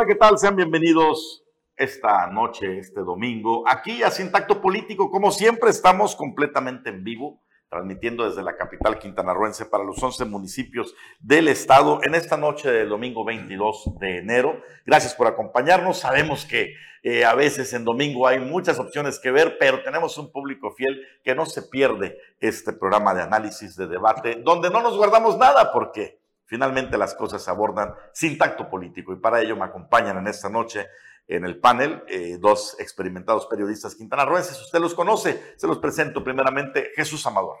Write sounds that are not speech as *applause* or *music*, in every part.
Hola, ¿qué tal? Sean bienvenidos esta noche, este domingo, aquí a Sin Tacto Político. Como siempre, estamos completamente en vivo, transmitiendo desde la capital quintanarroense para los 11 municipios del estado en esta noche del domingo 22 de enero. Gracias por acompañarnos. Sabemos que eh, a veces en domingo hay muchas opciones que ver, pero tenemos un público fiel que no se pierde este programa de análisis, de debate, donde no nos guardamos nada, porque finalmente las cosas se abordan sin tacto político. Y para ello me acompañan en esta noche en el panel eh, dos experimentados periodistas quintanarroenses. Usted los conoce, se los presento primeramente Jesús Amador.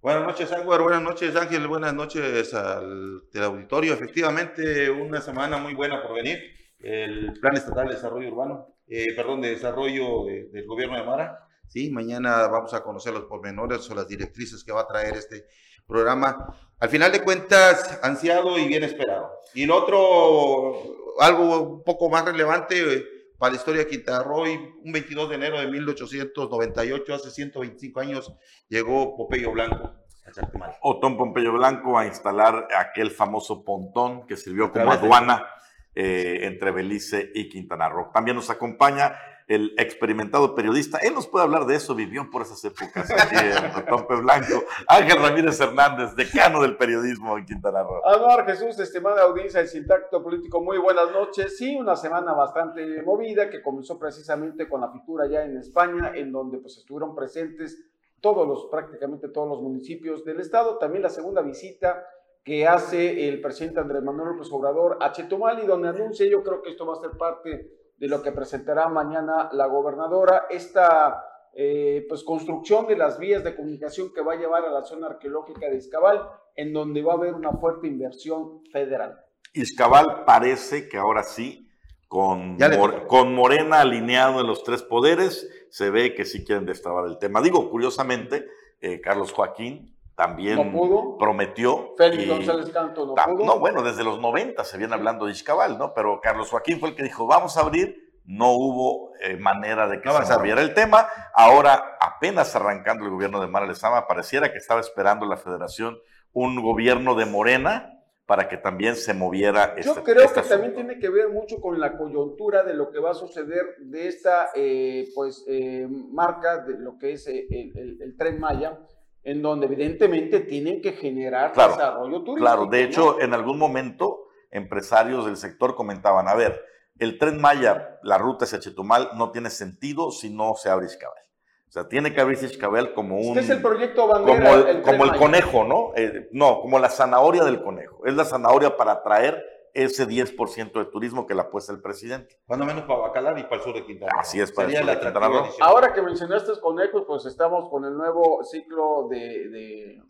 Buenas noches, Ángel. Buenas noches, Ángel. Buenas noches al auditorio. Efectivamente, una semana muy buena por venir. El Plan Estatal de Desarrollo Urbano, eh, perdón, de Desarrollo del Gobierno de Mara. Sí, mañana vamos a conocer los pormenores o las directrices que va a traer este programa. Al final de cuentas, ansiado y bien esperado. Y el otro, algo un poco más relevante, para la historia de Quintana Roo, un 22 de enero de 1898, hace 125 años, llegó Pompeyo Blanco a Otón Pompeyo Blanco a instalar aquel famoso pontón que sirvió como aduana eh, entre Belice y Quintana Roo. También nos acompaña el experimentado periodista. Él nos puede hablar de eso, vivió por esas épocas aquí en *laughs* Tompe Blanco. Ángel Ramírez Hernández, decano del periodismo en Quintana Roo. Amor Jesús, estimada audiencia del Sintacto Político, muy buenas noches. Sí, una semana bastante movida que comenzó precisamente con la fitura ya en España, en donde pues estuvieron presentes todos los, prácticamente todos los municipios del estado. También la segunda visita que hace el presidente Andrés Manuel López Obrador a Chetumal y donde anuncia, yo creo que esto va a ser parte de lo que presentará mañana la gobernadora, esta eh, pues construcción de las vías de comunicación que va a llevar a la zona arqueológica de Izcabal, en donde va a haber una fuerte inversión federal. Izcabal parece que ahora sí, con, con Morena alineado en los tres poderes, se ve que sí quieren destrabar el tema. Digo, curiosamente, eh, Carlos Joaquín también prometió. Félix González Canto no pudo. No, bueno, desde los 90 se viene hablando de Iscabal, ¿no? Pero Carlos Joaquín fue el que dijo, vamos a abrir. No hubo eh, manera de que se abriera el tema. Ahora, apenas arrancando el gobierno de Mara Lezama, pareciera que estaba esperando la federación un gobierno de Morena para que también se moviera. Yo este, creo que también tiene que ver mucho con la coyuntura de lo que va a suceder de esta eh, pues eh, marca de lo que es el tren Maya en donde evidentemente tienen que generar desarrollo turístico. Claro, de hecho, en algún momento empresarios del sector comentaban, a ver, el tren Maya, la ruta hacia Chetumal, no tiene sentido si no se abre Iscabel. O sea, tiene que abrirse Iscabel como un... es el proyecto bandera, Como el, como el conejo, ¿no? Eh, no, como la zanahoria del conejo. Es la zanahoria para atraer ese 10% de turismo que le apuesta el presidente. Cuando menos para Bacalar y para el sur de Quintana Roo. Así es, para el sur de Quintana Roo. Ahora que mencionaste conejos, pues estamos con el nuevo ciclo de,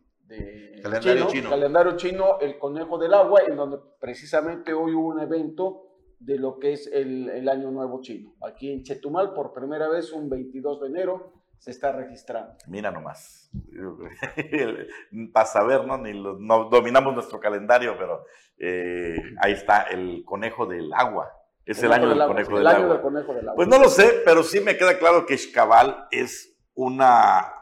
calendario chino, calendario chino, el conejo del agua, en donde precisamente hoy hubo un evento de lo que es el, el año nuevo chino. Aquí en Chetumal, por primera vez, un 22 de enero, se está registrando. Mira nomás. *laughs* Para saber, ¿no? Ni no dominamos nuestro calendario, pero eh, ahí está el conejo del agua. Es el, año, del, conejo, del agua. Pues no lo sé, pero sí me queda claro que Xcabal es una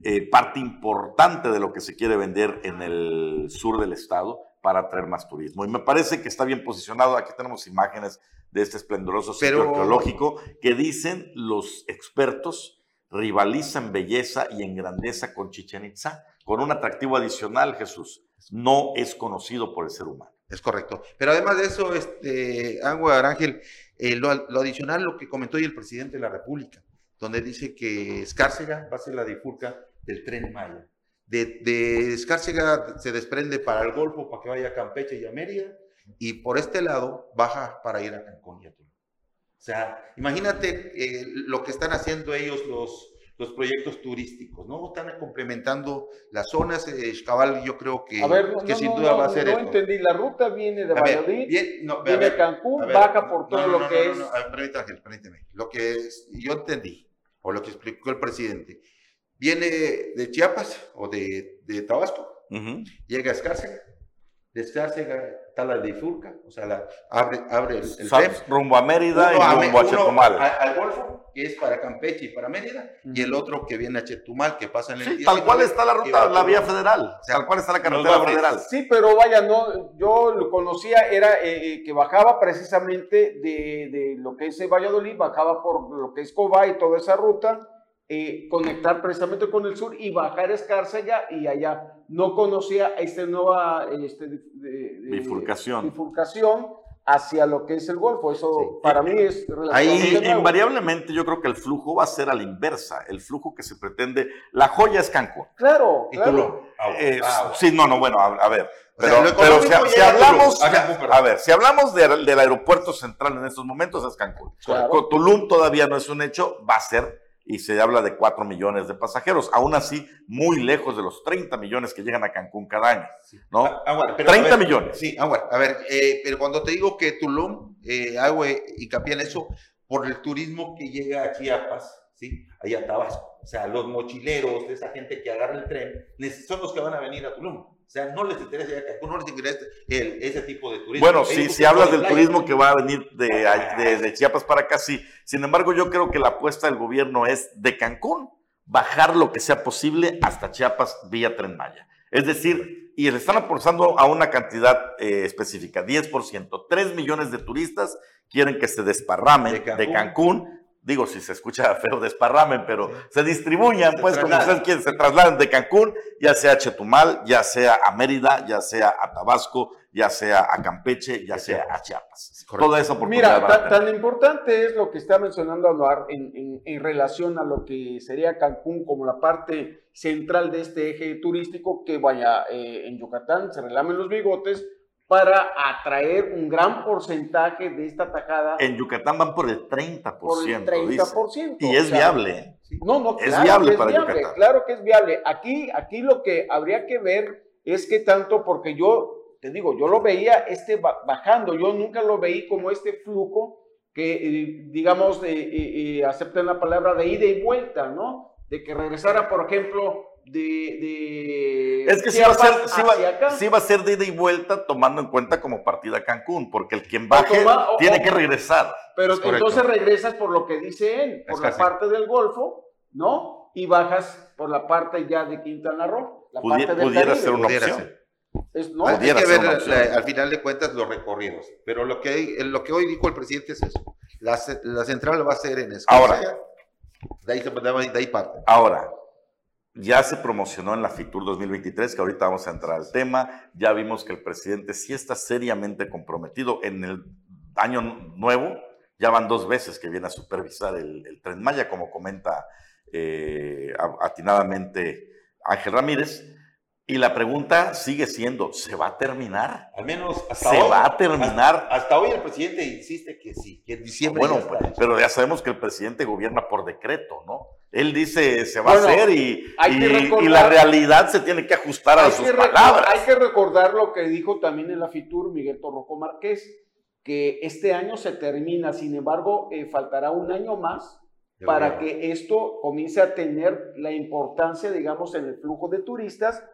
eh, parte importante de lo que se quiere vender en el sur del estado para atraer más turismo. Y me parece que está bien posicionado. Aquí tenemos imágenes de este esplendoroso sitio arqueológico que dicen los expertos rivaliza en belleza y en grandeza con Chichen Itza, con un atractivo adicional, Jesús. No es conocido por el ser humano. Es correcto. Pero además de eso, este, Ángel, Ángel, eh, lo, adicional, lo que comentó hoy el presidente de la República, donde dice que Escárcega va a ser la difurca del tren Maya. De, de Escárcega se desprende para el Golfo, para que vaya a Campeche y a Mérida, y por este lado baja para ir a Cancún y a Tulum. O sea, imagínate eh, lo que están haciendo ellos los, los proyectos turísticos, ¿no? Están complementando las zonas. Eh, yo creo que, que sin duda va a ser. No entendí, la ruta viene de Valladolid, viene de Cancún, baja por todo lo que es. No, permítame, permíteme. Lo que yo entendí, o lo que explicó el presidente, viene de Chiapas o de, de Tabasco, llega a Escárcega, de está la de Furca, o sea, la, abre, abre el, el rumbo a Mérida y rumbo a, Chetumal. Al, Golfo que es para Campeche y para Mérida, y el otro que viene a Chetumal, que pasa en el sí, tal cual está la ruta, la vía federal, o sea, tal cual está la carretera federal. Sí, pero vaya, no, yo lo conocía, era eh, eh, que bajaba precisamente de, de, lo que es Valladolid, bajaba por lo que es Cobá y toda esa ruta, eh, conectar precisamente con el sur y bajar Escárcega y allá. No conocía esta nueva este, de, bifurcación. bifurcación hacia lo que es el Golfo. Eso para mí es Ahí invariablemente yo creo que el flujo va a ser a la inversa. El flujo que se pretende, la joya es Cancún. Claro, claro. Eh, sí, no, no, bueno, a, ver. Pero, pero si, hablamos, a ver, si hablamos del aeropuerto central en estos momentos es Cancún. Tulum todavía no es un hecho, va a ser y se habla de 4 millones de pasajeros, aún así muy lejos de los 30 millones que llegan a Cancún cada año, ¿no? Ah, 30 millones. Sí, a ver, eh, pero cuando te digo que Tulum, eh, hago hincapié en eso, por el turismo que llega a Chiapas, ¿sí? Allá a Tabasco, o sea, los mochileros, esa gente que agarra el tren, son los que van a venir a Tulum. O sea, no les interesa Cancún, no les interesa ese tipo de turismo. Bueno, sí, si hablas del turismo que va a venir de, de, Chiapas para acá, sí. Sin embargo, yo creo que la apuesta del gobierno es de Cancún bajar lo que sea posible hasta Chiapas vía Tren Maya. Es decir, y le están apostando a una cantidad eh, específica, 10%. 3 millones de turistas quieren que se desparramen de Cancún digo, si se escucha feo, desparramen, pero se distribuyan, pues, como ustedes quieren, se trasladan de Cancún, ya sea a Chetumal, ya sea a Mérida, ya sea a Tabasco, ya sea a Campeche, ya sea a Chiapas. Toda esa oportunidad. Mira, tan, importante es lo que está mencionando Anuar en, en, relación a lo que sería Cancún como la parte central de este eje turístico, que vaya eh, en Yucatán, se relamen los bigotes, para atraer un gran porcentaje de esta tajada. En Yucatán van por el 30%. Por el 30%. Y es viable. No, no, claro es viable para Yucatán. Claro que es viable. Aquí, aquí lo que habría que ver es que tanto, porque yo, te digo, yo lo veía este bajando, yo nunca lo veí como este flujo que, eh, digamos, eh, eh, acepten la palabra de ida y vuelta, ¿no? De que regresara, por ejemplo, de, es que sí va, a ser, va, a ser de ida y vuelta tomando en cuenta como partida Cancún, porque el quien baje tiene que regresar. Pero entonces regresas por lo que dice él, por la parte del Golfo, ¿no? Y bajas por la parte ya de Quintana Roo, la parte del Pudiera ser una opción. no, hay que ver al final de cuentas los recorridos, pero lo que, hay, lo que hoy dijo el presidente es eso. La, la central va a ser en Escocia. Ahora, de ahí, de ahí parte. Ahora, ya se promocionó en la FITUR 2023, que ahorita vamos a entrar al tema. Ya vimos que el presidente sí está seriamente comprometido en el año nuevo. Ya van dos veces que viene a supervisar el, Tren Maya, como comenta eh, atinadamente Ángel Ramírez. Y la pregunta sigue siendo, ¿se va a terminar? Al menos hasta ¿Se va a terminar? Hasta, hoy el presidente insiste que sí, que en diciembre. Bueno, pues, pero ya sabemos que el presidente gobierna por decreto, ¿no? Él dice se va a hacer y, y, la realidad se tiene que ajustar a sus palabras. Hay que recordar lo que dijo también en la FITUR Miguel Torroco Márquez, que este año se termina, sin embargo, eh, faltará un año más para que esto comience a tener la importancia, digamos, en el flujo de turistas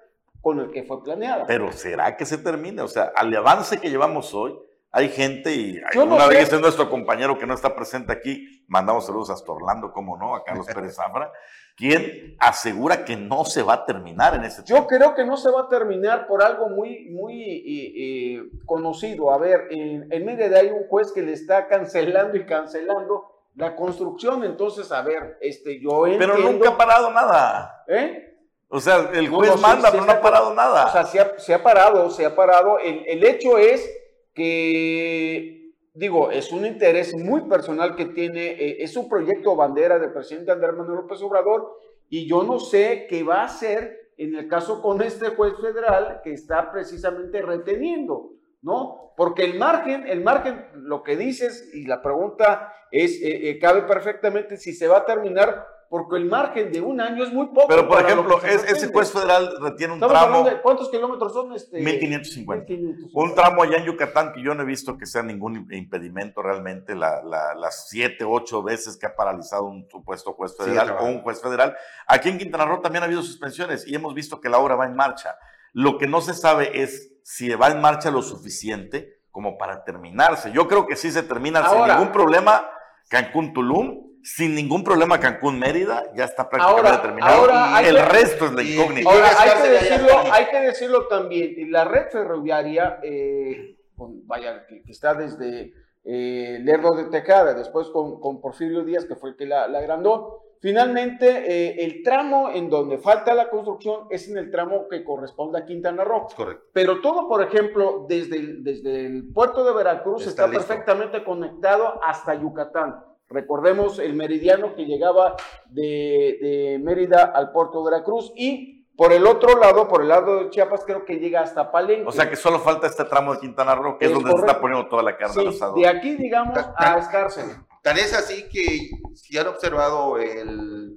con el que fue planeado. Pero ¿será que se termine? O sea, al avance que llevamos hoy, hay gente y una vez es nuestro compañero que no está presente aquí, mandamos saludos hasta Orlando, como no, a Carlos Pérez Zafra, quien asegura que no se va a terminar en ese Yo creo que no se va a terminar por algo muy, muy eh, eh, conocido. A ver, en, en de hay un juez que le está cancelando y cancelando la construcción, entonces, a ver, este, yo entiendo... Pero nunca ha parado nada. ¿Eh? O sea, el juez manda, pero no ha parado nada. O sea, se ha, se ha parado, se ha parado. El, el hecho es que, digo, es un interés muy personal que tiene, eh, es un proyecto bandera del presidente Andrés Manuel López Obrador, y yo no sé qué va a hacer en el caso con este juez federal que está precisamente reteniendo, ¿no? Porque el margen, el margen, lo que dices y la pregunta es, eh, eh, cabe perfectamente si se va a terminar porque el margen de un año es muy poco. Pero, por ejemplo, ese juez federal retiene un tramo. ¿Cuántos kilómetros son? Este, 1550. Un tramo allá en Yucatán que yo no he visto que sea ningún impedimento realmente. las siete, ocho veces que ha paralizado un supuesto juez federal o un juez federal. Aquí en Quintana Roo también ha habido suspensiones y hemos visto que la obra va en marcha. Lo que no se sabe es si va en marcha lo suficiente como para terminarse. Yo creo que sí se termina sin ningún problema Cancún Tulum sin ningún problema Cancún-Mérida, ya está prácticamente Ahora- terminado. ahora el que- resto es la y- incógnita. Ahora, hay que, decirlo, también. hay que decirlo también, y la red ferroviaria, eh, con- vaya, que, que está desde eh, Lerdo de Tejada, después con, con Porfirio Díaz, que fue el que la, la agrandó, finalmente eh, el tramo en donde falta la construcción es en el tramo que corresponde a Quintana Roo. Es correcto. Pero todo, por ejemplo, desde el, desde el puerto de Veracruz Está perfectamente conectado hasta Yucatán. Recordemos el meridiano que llegaba de, de Mérida al puerto de Veracruz y por el otro lado, por el lado de Chiapas, creo que llega hasta Palenque. O sea que solo falta este tramo de Quintana Roo, que es, Es donde se está poniendo toda la carne Sí, al asador. de aquí, digamos, a Escárcega. Tan es así que si han observado el,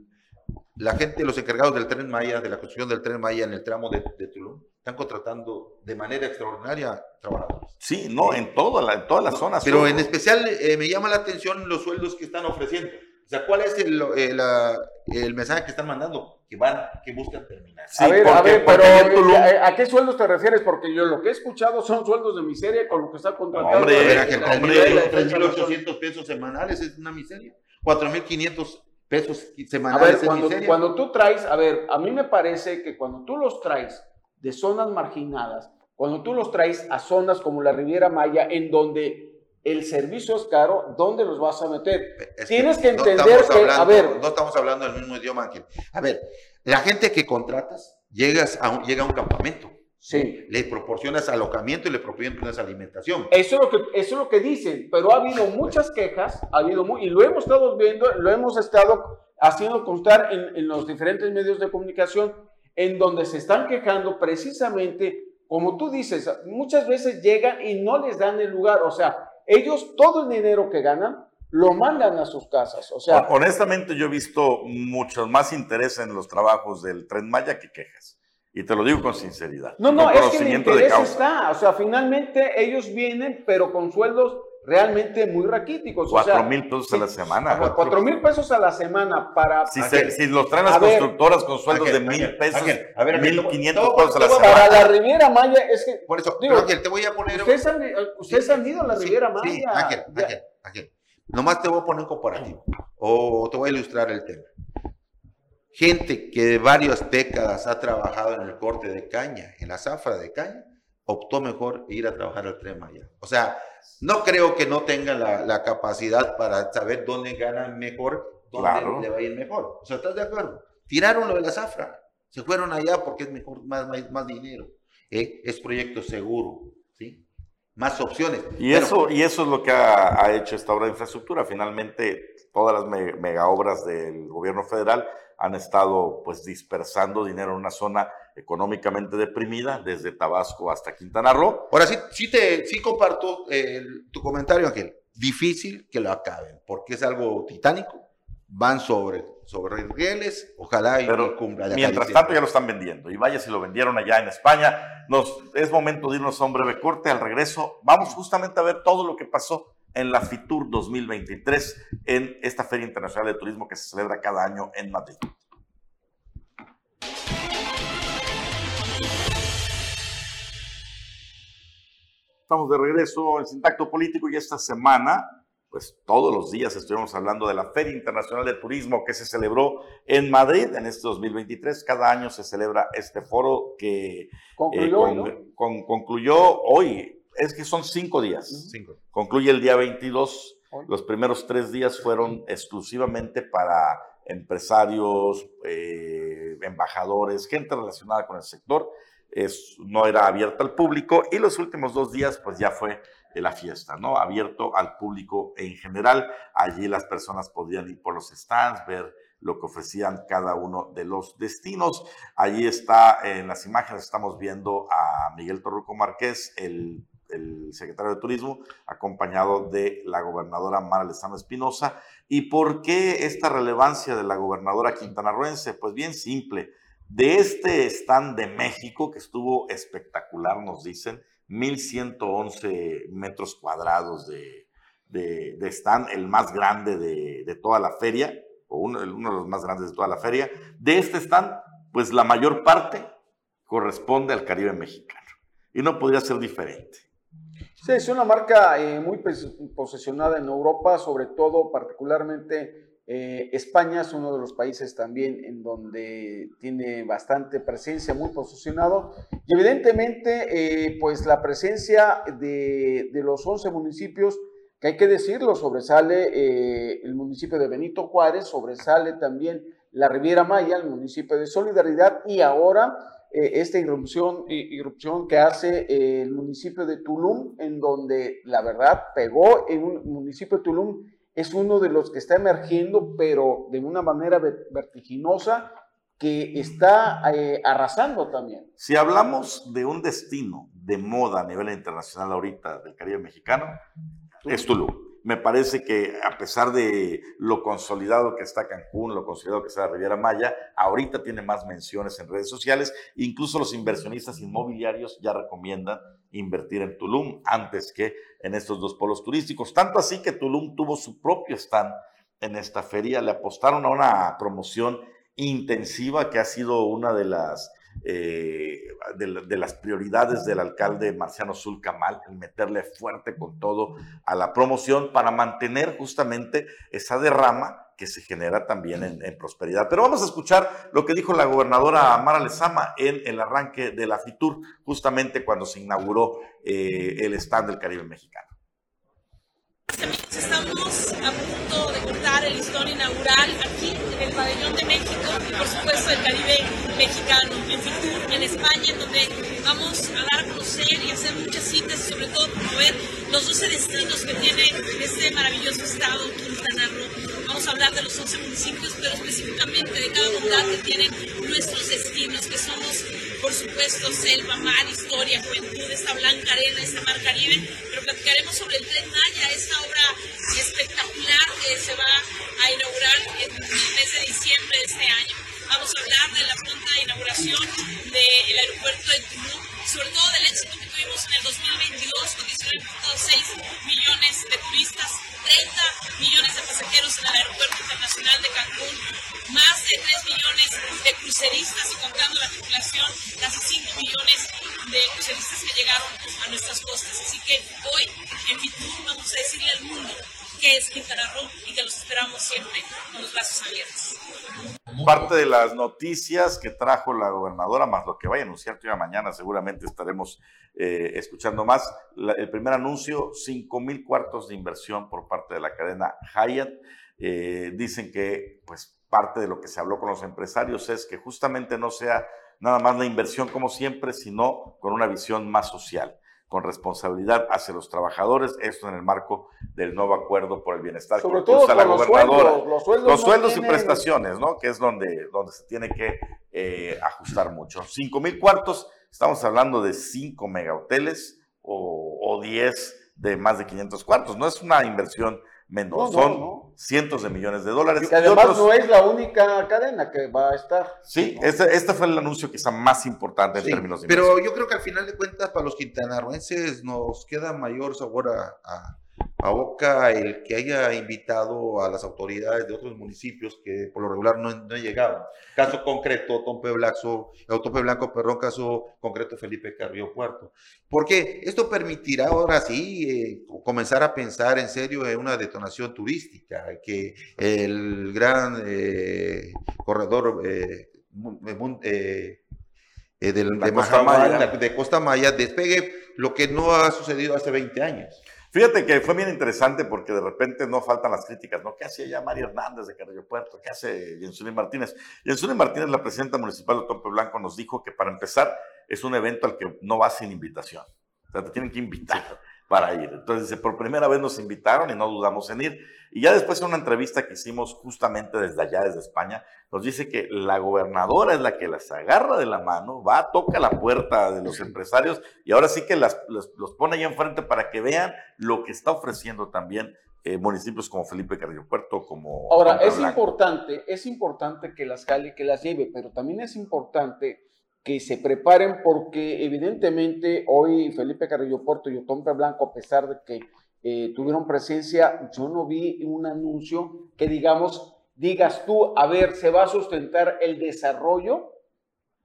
la gente, los encargados del tren Maya, de la construcción del tren Maya en el tramo de, de Tulum, están contratando de manera extraordinaria trabajadores. Sí, no, en toda la, en toda la zona. Pero sur. en especial eh, me llama la atención los sueldos que están ofreciendo. O sea, ¿cuál es el, el, ah, el mensaje que están mandando? Que van, que buscan terminar. Sí, a ver, a ver, pero Tulum- ¿a, qué sueldos te refieres? Porque yo lo que he escuchado son sueldos de miseria con lo que está contratado. Hombre, A ver, la- Ángel, la- hombre, la- la- la- 3.800 pesos semanales es una miseria. 4.500 pesos A semanales ver, es cuando, miseria. cuando tú traes, a ver, a mí me parece que cuando tú los traes de zonas marginadas, cuando tú los traes a zonas como la Riviera Maya, en donde el servicio es caro, ¿dónde los vas a meter? Es Tienes que no entender estamos que, hablando- a ver, no estamos hablando del mismo idioma, Ángel. A ver, la gente que contratas, llegas a un, llega a un campamento. Sí. Le proporcionas alojamiento y le proporcionas alimentación. Eso es, lo que, eso es lo que dicen, pero ha habido muchas quejas, ha habido muy, y lo hemos estado viendo, lo hemos estado haciendo constar en, en los diferentes medios de comunicación, en donde se están quejando precisamente, como tú dices, muchas veces llegan y no les dan el lugar, o sea, ellos todo el dinero que ganan lo mandan a sus casas, o sea, Hon- Honestamente, yo he visto mucho más interés en los trabajos del Tren Maya que quejas. Y te lo digo con sinceridad. no, no, es que el interés está, o sea, finalmente ellos vienen, pero con sueldos realmente muy raquíticos, o sea, Cuatro mil pesos a la semana. Cuatro mil pesos a la semana para, Si, Ángel, se- si los traen las a ver, constructoras con sueldos de mil pesos, Ángel, a ver, mil te voy- quinientos pesos a la semana. para la Riviera Maya, es que Por eso, Digo, te voy a poner. ustedes han, ustedes han ido a la Sí, Riviera Maya. Sí. Ángel, Ángel. Nomás te voy a poner un comparativo. O te voy a ilustrar el tema. Gente que de varias décadas ha trabajado en el corte de caña, en la zafra de caña, optó mejor ir a trabajar al tren Maya. O sea, no creo que no tengan la, la capacidad para saber dónde ganan mejor, dónde Claro. le va a ir mejor. O sea, ¿estás de acuerdo? Tiraron lo de la zafra. Se fueron allá porque es mejor, más, más, más dinero. ¿eh? Es proyecto seguro, ¿sí? Más opciones. Y eso, y eso es lo que ha, ha hecho esta obra de infraestructura. Finalmente, todas las me- megaobras del gobierno federal han estado pues dispersando dinero en una zona económicamente deprimida, desde Tabasco hasta Quintana Roo. Ahora sí, sí, te, sí comparto eh, tu comentario, Ángel. Difícil que lo acaben, porque es algo titánico. Van sobre, sobre rieles, ojalá y Pero cumpla. la Mientras tanto ya lo están vendiendo. Y vaya si lo vendieron allá en España. Nos, es momento de irnos a un breve corte. Al regreso vamos justamente a ver todo lo que pasó en la FITUR 2023, en esta Feria Internacional de Turismo que se celebra cada año en Madrid. Estamos de regreso en Sintacto Político y esta semana, pues todos los días estuvimos hablando de la Feria Internacional de Turismo que se celebró en Madrid en este 2023. Cada año se celebra este foro que eh, Concluyó, con- ¿no? con- concluyó hoy. Es que son cinco días. Cinco. Concluye el día 22. Hoy. Los primeros tres días fueron exclusivamente para empresarios, eh, embajadores, gente relacionada con el sector. Es, no era abierta al público y los últimos dos días pues ya fue la fiesta, ¿no? Abierto al público en general. Allí las personas podían ir por los stands, ver lo que ofrecían cada uno de los destinos. Allí está, en las imágenes estamos viendo a Miguel Torruco Márquez, el, el secretario de Turismo, acompañado de la gobernadora Mara Lezama Espinosa. ¿Y por qué esta relevancia de la gobernadora quintanarroense? Pues bien simple. De este stand de México, que estuvo espectacular, nos dicen, 1.111 metros cuadrados de, de, de stand, el más grande de, de toda la feria, o uno, uno de los más grandes de toda la feria. De este stand, pues la mayor parte corresponde al Caribe mexicano. Y no podría ser diferente. Sí, es una marca eh, muy pos- posesionada en Europa, sobre todo particularmente Eh, España es uno de los países también en donde tiene bastante presencia, muy posicionado. Y evidentemente, eh, pues la presencia de, de, los 11 municipios, que hay que decirlo, sobresale el municipio de Benito Juárez, sobresale también la Riviera Maya, el municipio de Solidaridad y ahora esta irrupción, irrupción que hace el municipio de Tulum, en donde la verdad pegó en un municipio de Tulum es uno de los que está emergiendo, pero de una manera vertiginosa que está eh, arrasando también. Si hablamos de un destino de moda a nivel internacional ahorita del Caribe mexicano, es Tulum me parece que a pesar de lo consolidado que está Cancún, lo consolidado que está la Riviera Maya, ahorita tiene más menciones en redes sociales. Incluso los inversionistas inmobiliarios ya recomiendan invertir en Tulum antes que en estos dos polos turísticos. Tanto así que Tulum tuvo su propio stand en esta feria. Le apostaron a una promoción intensiva que ha sido una de las eh, de, las prioridades del alcalde Marciano Zulcamal, el meterle fuerte con todo a la promoción para mantener justamente esa derrama que se genera también en, prosperidad. Pero vamos a escuchar lo que dijo la gobernadora Amara Lezama en el arranque de la FITUR, justamente cuando se inauguró eh, el stand del Caribe mexicano. Estamos a punto de cortar el inaugural aquí el Pabellón de México y por supuesto el Caribe mexicano, en Fitur, en España, en donde vamos a dar a conocer y hacer muchas citas y sobre todo promover los 12 destinos que tiene este maravilloso estado, Quintana. Vamos a hablar de los 11 municipios, pero específicamente de cada bondad que tienen nuestros destinos, que somos por supuesto, selva, mar, historia, juventud, esta blanca arena, este mar Caribe, pero platicaremos sobre el Tren Maya, esta obra espectacular que se va a inaugurar en el mes de diciembre de este año. Vamos a hablar de la pronta inauguración del aeropuerto de Tulum, sobre todo del éxito que tuvimos en el 2022 con 19.6 millones de turistas, 30 millones de pasajeros en el aeropuerto internacional de Cancún, más de 3 millones de cruceristas y contando la tripulación, casi 5 millones de cruceristas que llegaron a nuestras costas. Así que hoy en Fitur vamos a decirle al mundo es Quintana Roo y que los esperamos siempre con los brazos abiertos. Parte de las noticias que trajo la gobernadora, más lo que vaya a anunciar mañana, seguramente estaremos eh, escuchando más. el primer anuncio, 5 mil cuartos de inversión por parte de la cadena Hyatt. Eh, dicen que, pues, parte de lo que se habló con los empresarios es que justamente no sea nada más la inversión como siempre, sino con una visión más social con responsabilidad hacia los trabajadores, esto en el marco del nuevo acuerdo por el bienestar Sobre todo la gobernadora. los sueldos, los sueldos, y prestaciones, ¿no? Que es donde, donde se tiene que eh, ajustar mucho. Cinco mil cuartos, estamos hablando de cinco megahoteles o, o diez de más de 500 cuartos. No es una inversión menos, son cientos de millones de dólares. Y además no es la única cadena que va a estar. Sí, este, este fue el anuncio quizá más importante en términos de Pero yo creo que al final de cuentas para los quintanarroenses nos queda mayor sabor a a Boca el que haya invitado a las autoridades de otros municipios que por lo regular no, no llegaban. Caso concreto, Tompe Blanco, Tompe Blanco, perdón, caso concreto Felipe Carrillo Puerto. Porque esto permitirá ahora sí eh, comenzar a pensar en serio en una detonación turística, que el gran eh, corredor eh, de, de, Costa Maya. de Costa Maya despegue lo que no ha sucedido hace 20 años. Fíjate que fue bien interesante porque de repente no faltan las críticas, ¿no? ¿Qué hace ya María Hernández de Carrillo Puerto? ¿Qué hace Jensuni Martínez? Jensuni Martínez, la presidenta municipal de Tompe Blanco, nos dijo que para empezar es un evento al que no va sin invitación. O sea, te tienen que invitar para ir. Entonces, por primera vez nos invitaron y no dudamos en ir. Y ya después en una entrevista que hicimos justamente desde allá, desde España, nos dice que la gobernadora es la que las agarra de la mano, va, toca la puerta de los empresarios y ahora sí que las, los pone ahí enfrente para que vean lo que está ofreciendo también eh, municipios como Felipe Carrillo Puerto, como... Ahora, es importante, es importante que las cale, que las lleve, pero también es importante que se preparen porque evidentemente hoy Felipe Carrillo Puerto y Otompe Blanco, a pesar de que eh, tuvieron presencia, yo no vi un anuncio que digamos, digas tú, a ver, se va a sustentar el desarrollo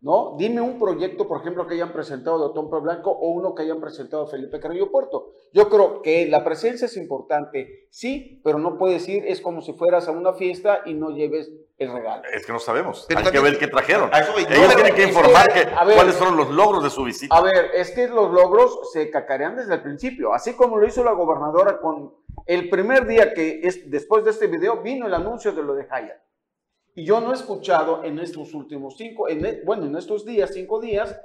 ¿no? Dime un proyecto, por ejemplo, que hayan presentado de Otompe Blanco o uno que hayan presentado Felipe Carrillo Puerto. Yo creo que la presencia es importante, sí, pero no puedes ir, es como si fueras a una fiesta y no lleves el regalo. Es que no sabemos. Pero Hay que también- ver qué trajeron. A eso. Ellos tienen que que, informar que, a ver. cuáles fueron los logros de su visita. A ver, es que los logros se cacarean desde el principio, así como lo hizo la gobernadora con el primer día que es después de este video vino el anuncio de lo de Hyatt. Y yo no he escuchado en estos últimos cinco, e- bueno, en estos días, cinco días,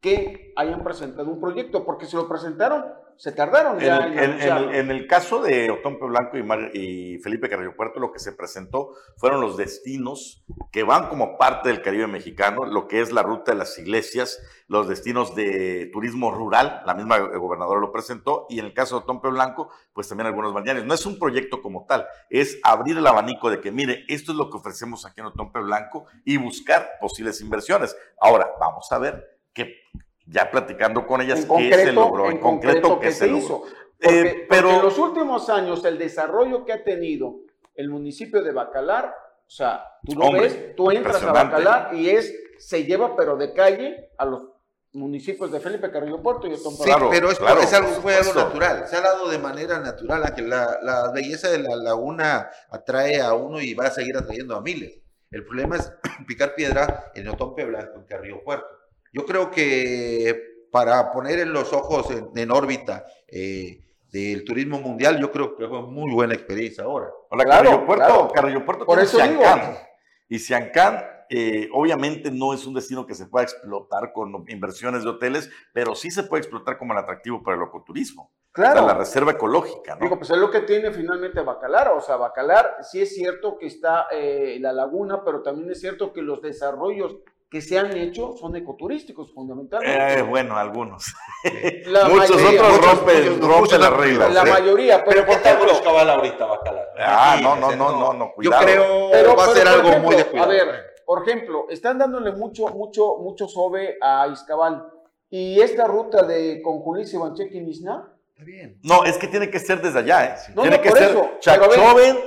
que hayan presentado un proyecto, porque si lo presentaron, se tardaron En ya en, en- el- en el caso de Otompe Blanco y, Mar- y Felipe Carrillo Puerto, lo que se presentó fueron los destinos que van como parte del Caribe mexicano, lo que es la ruta de las iglesias, los destinos de turismo rural, la misma gobernadora lo presentó, y en el caso de Otompe Blanco, pues también algunos balnearios. No es un proyecto como tal, es abrir el abanico de que, mire, esto es lo que ofrecemos aquí en Otompe Blanco y buscar posibles inversiones. Ahora, vamos a ver que ya platicando con ellas, en qué concreto, se logró, en concreto, ¿qué se logró. hizo? Eh, Porque, pero- porque en los últimos años el desarrollo que ha tenido el municipio de Bacalar, o sea, tú lo Hombre, ves, tú entras a. Bacalar y es, se lleva pero de calle a los municipios de Felipe Carrillo Puerto y Otompe Sí, Claro, pero es, claro, es algo, fue algo natural, se ha dado de manera natural, Ángel. La, la belleza de la laguna atrae a uno y va a seguir atrayendo a miles. El problema es *clears throat* picar piedra en Otompe Blanco, en Carrillo Puerto. Yo creo que para poner en los ojos en, en órbita eh, del turismo mundial, yo creo que fue muy buena experiencia ahora. Hola, Claro, Carrillo Puerto. claro. Carrillo Puerto Por tiene eso digo. Y Siancán, eh, obviamente, no es un destino que se pueda explotar con inversiones de hoteles, pero sí se puede explotar como el atractivo para el ecoturismo. Claro. Sea, la reserva ecológica, ¿no? Digo, pues es lo que tiene finalmente Bacalar. O sea, Bacalar sí es cierto que está eh, la laguna, pero también es cierto que los desarrollos que se han hecho son ecoturísticos fundamentalmente. Eh, bueno, algunos. *laughs* La Muchos mayoría, otros muchos, rompen, muchos, rompen muchos las reglas. la ¿eh? mayoría, pero, por ejemplo, cabal ahorita, Bacalar? Ah, no, no, no, no, no, Yo cuidado. creo Pero, va a pero, ser algo ejemplo, muy de cuidado. A ver, por ejemplo, están dándole mucho, mucho, mucho sobe a Izcabal. Y esta ruta de Conjulís y Bancheque Nizna, Está bien. No, es que tiene que ser desde allá, ¿eh? No, tiene no, que por ser pero Chachoven,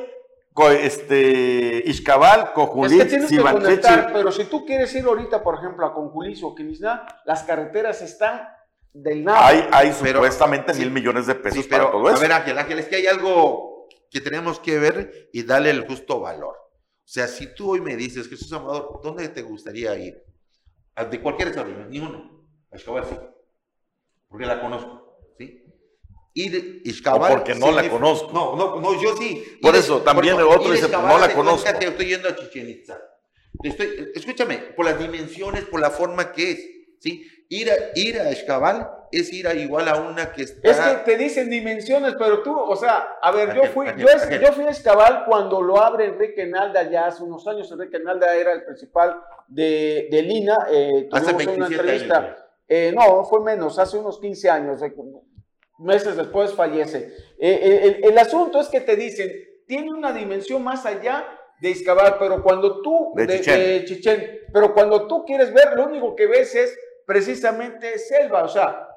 este, Izcabal, es que Cojulit, tienes que conectar, Sibanchechi. pero si tú quieres ir ahorita, por ejemplo, a Conjulís o Quinizna, las carreteras están del nada. Hay, hay Pero- supuestamente sí. mil millones de pesos Sí, pero para todo a eso. ver, Ángel, Ángel, es que hay algo que tenemos que ver y darle el justo valor. O sea, si tú hoy me dices, Jesús Amador, ¿dónde te gustaría ir? A- De cualquier desarrollo, ni uno. A Xcabal sí. Porque la conozco, ¿sí? Ir a Xcabal O porque no la conozco. No, no, no, yo sí. Por Ir- eso, también por- el otro dice, no la cuenta conozco. estoy yendo a Chichen Itza. Estoy, escúchame, por las dimensiones, por la forma que es, ¿sí? Ir a, ir a Xcabal es ir a igual a una que está... Es que te dicen dimensiones, pero tú, o sea, a ver, yo fui, yo, es- Ángel. yo fui a Escabal cuando lo abre Enrique Nalda ya hace unos años. Enrique Nalda era el principal de, de Lina. eh, Hace tuvimos una 27 entrevista. años. Eh, no, fue menos, hace unos 15 años. Meses después fallece. Eh, eh, el, el asunto es que te dicen, tiene una dimensión más allá de Izcabal, pero cuando tú, De Chichén. de Chichén, pero cuando tú quieres ver, lo único que ves es precisamente selva, o sea,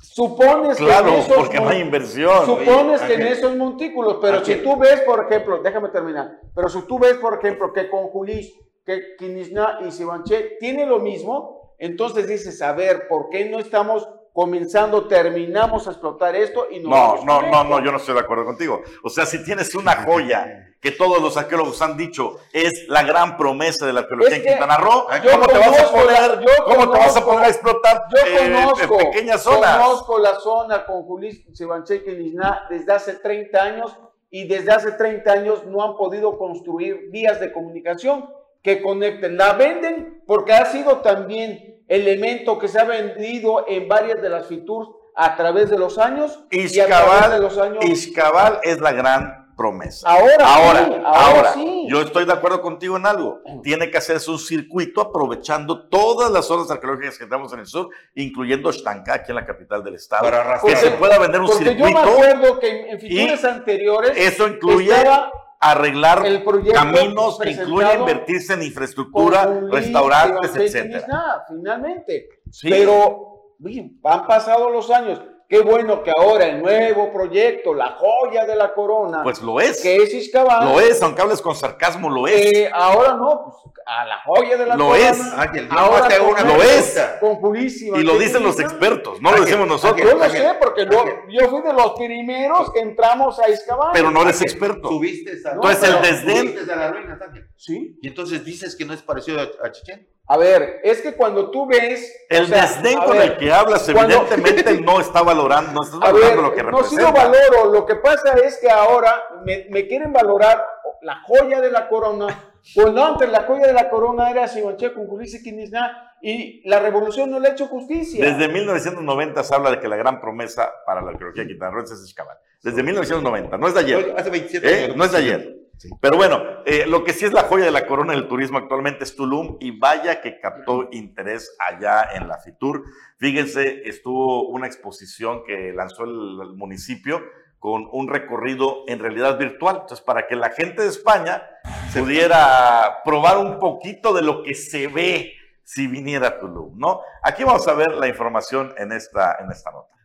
supones que en Claro, esos porque no hay inversión. Supones que en esos montículos, pero si tú ves, por ejemplo, déjame terminar, pero si tú ves, por ejemplo, que con Julis, que Quinisna y Sibanché tiene lo mismo, entonces dices, a ver, ¿por qué no estamos comenzando, terminamos a explotar esto y nos No, no, no, no, yo no estoy de acuerdo contigo. O sea, si tienes una joya que todos los arqueólogos han dicho es la gran promesa de la arqueología Es en Quintana Roo, yo ¿cómo te vas a yo cómo te vas a a explotar Yo eh, conozco, pequeñas zonas? conozco la zona con Julis, Sibanché y desde hace 30 años y desde hace 30 años no han podido construir vías de comunicación que conecten. La venden porque ha sido también elemento que se ha vendido en varias de las Fiturs a través de los años y a través de los años. Izcabal es la gran promesa. Ahora, ahora, sí, ahora, ahora, sí. yo estoy de acuerdo contigo en algo. Tiene que hacerse un circuito aprovechando todas las zonas arqueológicas que tenemos en el sur, incluyendo Xtanca, aquí en la capital del estado. Para que se pueda vender un Porque yo me circuito. acuerdo que en, en anteriores Eso incluye estaba arreglar el caminos, presentado incluye invertirse en infraestructura, restaurantes, etcétera. Finalmente. Sí. Pero, han pasado los años. Qué bueno que ahora el nuevo proyecto, la joya de la corona, Pues lo es. que es Iscabal, Lo es, aunque hables con sarcasmo, lo es. eh, ahora no, pues, a la joya de la Lo corona. es. Ángel, Ahora te hago una Lo es. pregunta. Con Purísima. Y lo ¿qué dicen los expertos, no lo Ángel, decimos nosotros. Yo lo Ángel, sé, porque yo, Ángel. yo fui de los primeros que entramos a Iscabal. Pero no eres Ángel, experto. Subiste a, Entonces, el desdén- subiste a la ruina, Ángel. Sí. Y entonces dices que no es parecido a, a Chichén. A ver, es que cuando tú ves. El o sea, desdén con ver, el que hablas, cuando- evidentemente *laughs* no está valorando, no estás valorando ver, lo que no sí representa. lo valoro. Lo que pasa es que ahora me, me quieren valorar la joya de la corona. Pues no, antes la joya de la corona era Simonche con Quinizná y la revolución no le ha hecho justicia. Desde 1990 se habla de que la gran promesa para la arqueología quintanarroense es Xcabat. Desde 1990, no es de ayer. Hace 27 ¿eh? años. No es de ayer. Sí. Pero bueno, eh, lo que sí es la joya de la corona del turismo actualmente es Tulum y vaya que captó interés allá en la FITUR. Fíjense, estuvo una exposición que lanzó el, el municipio con un recorrido en realidad virtual. Entonces, para que la gente de España pudiera probar un poquito de lo que se ve si viniera a Tulum, ¿no? Aquí vamos a ver la información en esta, en esta nota.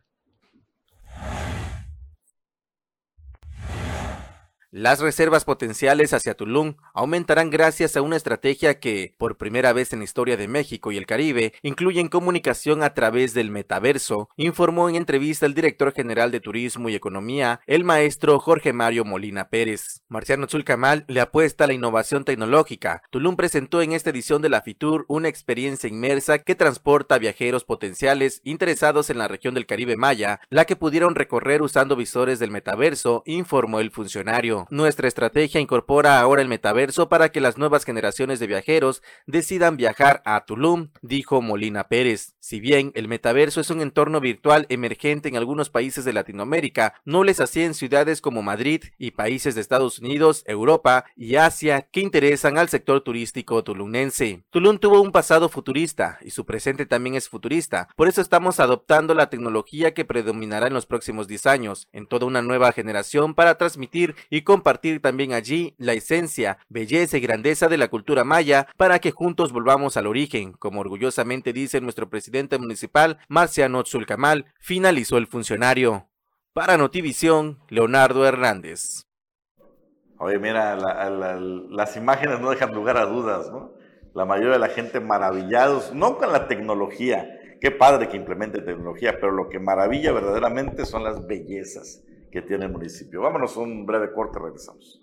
Las reservas potenciales hacia Tulum aumentarán gracias a una estrategia que, por primera vez en la historia de México y el Caribe, incluyen comunicación a través del metaverso, informó en entrevista el director general de Turismo y Economía, el maestro Jorge Mario Molina Pérez. Marciano Zulcamal le apuesta a la innovación tecnológica. Tulum presentó en esta edición de la FITUR una experiencia inmersa que transporta a viajeros potenciales interesados en la región del Caribe Maya, la que pudieron recorrer usando visores del metaverso, informó el funcionario. Nuestra estrategia incorpora ahora el metaverso para que las nuevas generaciones de viajeros decidan viajar a Tulum, dijo Molina Pérez. Si bien el metaverso es un entorno virtual emergente en algunos países de Latinoamérica, no les así en ciudades como Madrid y países de Estados Unidos, Europa y Asia que interesan al sector turístico tulunense. Tulum tuvo un pasado futurista y su presente también es futurista, por eso estamos adoptando la tecnología que predominará en los próximos 10 años, en toda una nueva generación para transmitir y compartir también allí la esencia, belleza y grandeza de la cultura maya para que juntos volvamos al origen, como orgullosamente dice nuestro presidente municipal Marciano Zulcamal, finalizó el funcionario. Para Notivisión, Leonardo Hernández. Oye, mira, la- la- las imágenes no dejan lugar a dudas, ¿no? La mayoría de la gente maravillados, no con la tecnología, qué padre que implemente tecnología, pero lo que maravilla verdaderamente son las bellezas que tiene el municipio. Vámonos a un breve corte, regresamos.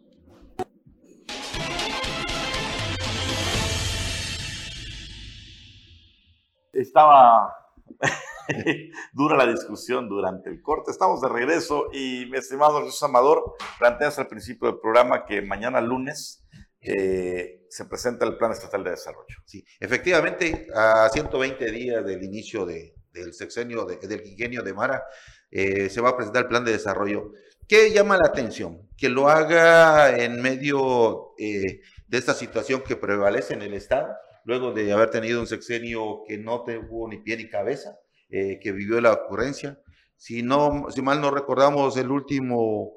Estaba *laughs* dura la discusión durante el corte. Estamos de regreso y mi estimado Jesús Amador, planteas al principio del programa que mañana lunes eh, se presenta el Plan Estatal de Desarrollo. Sí, efectivamente, a 120 días del inicio de- del sexenio, de- del quinquenio de Mara, eh, se va a presentar el plan de desarrollo. ¿Qué llama la atención? Que lo haga en medio eh, de esta situación que prevalece en el Estado, luego de haber tenido un sexenio que no tuvo ni pie ni cabeza, eh, que vivió la ocurrencia. Si, no, si mal no recordamos, el último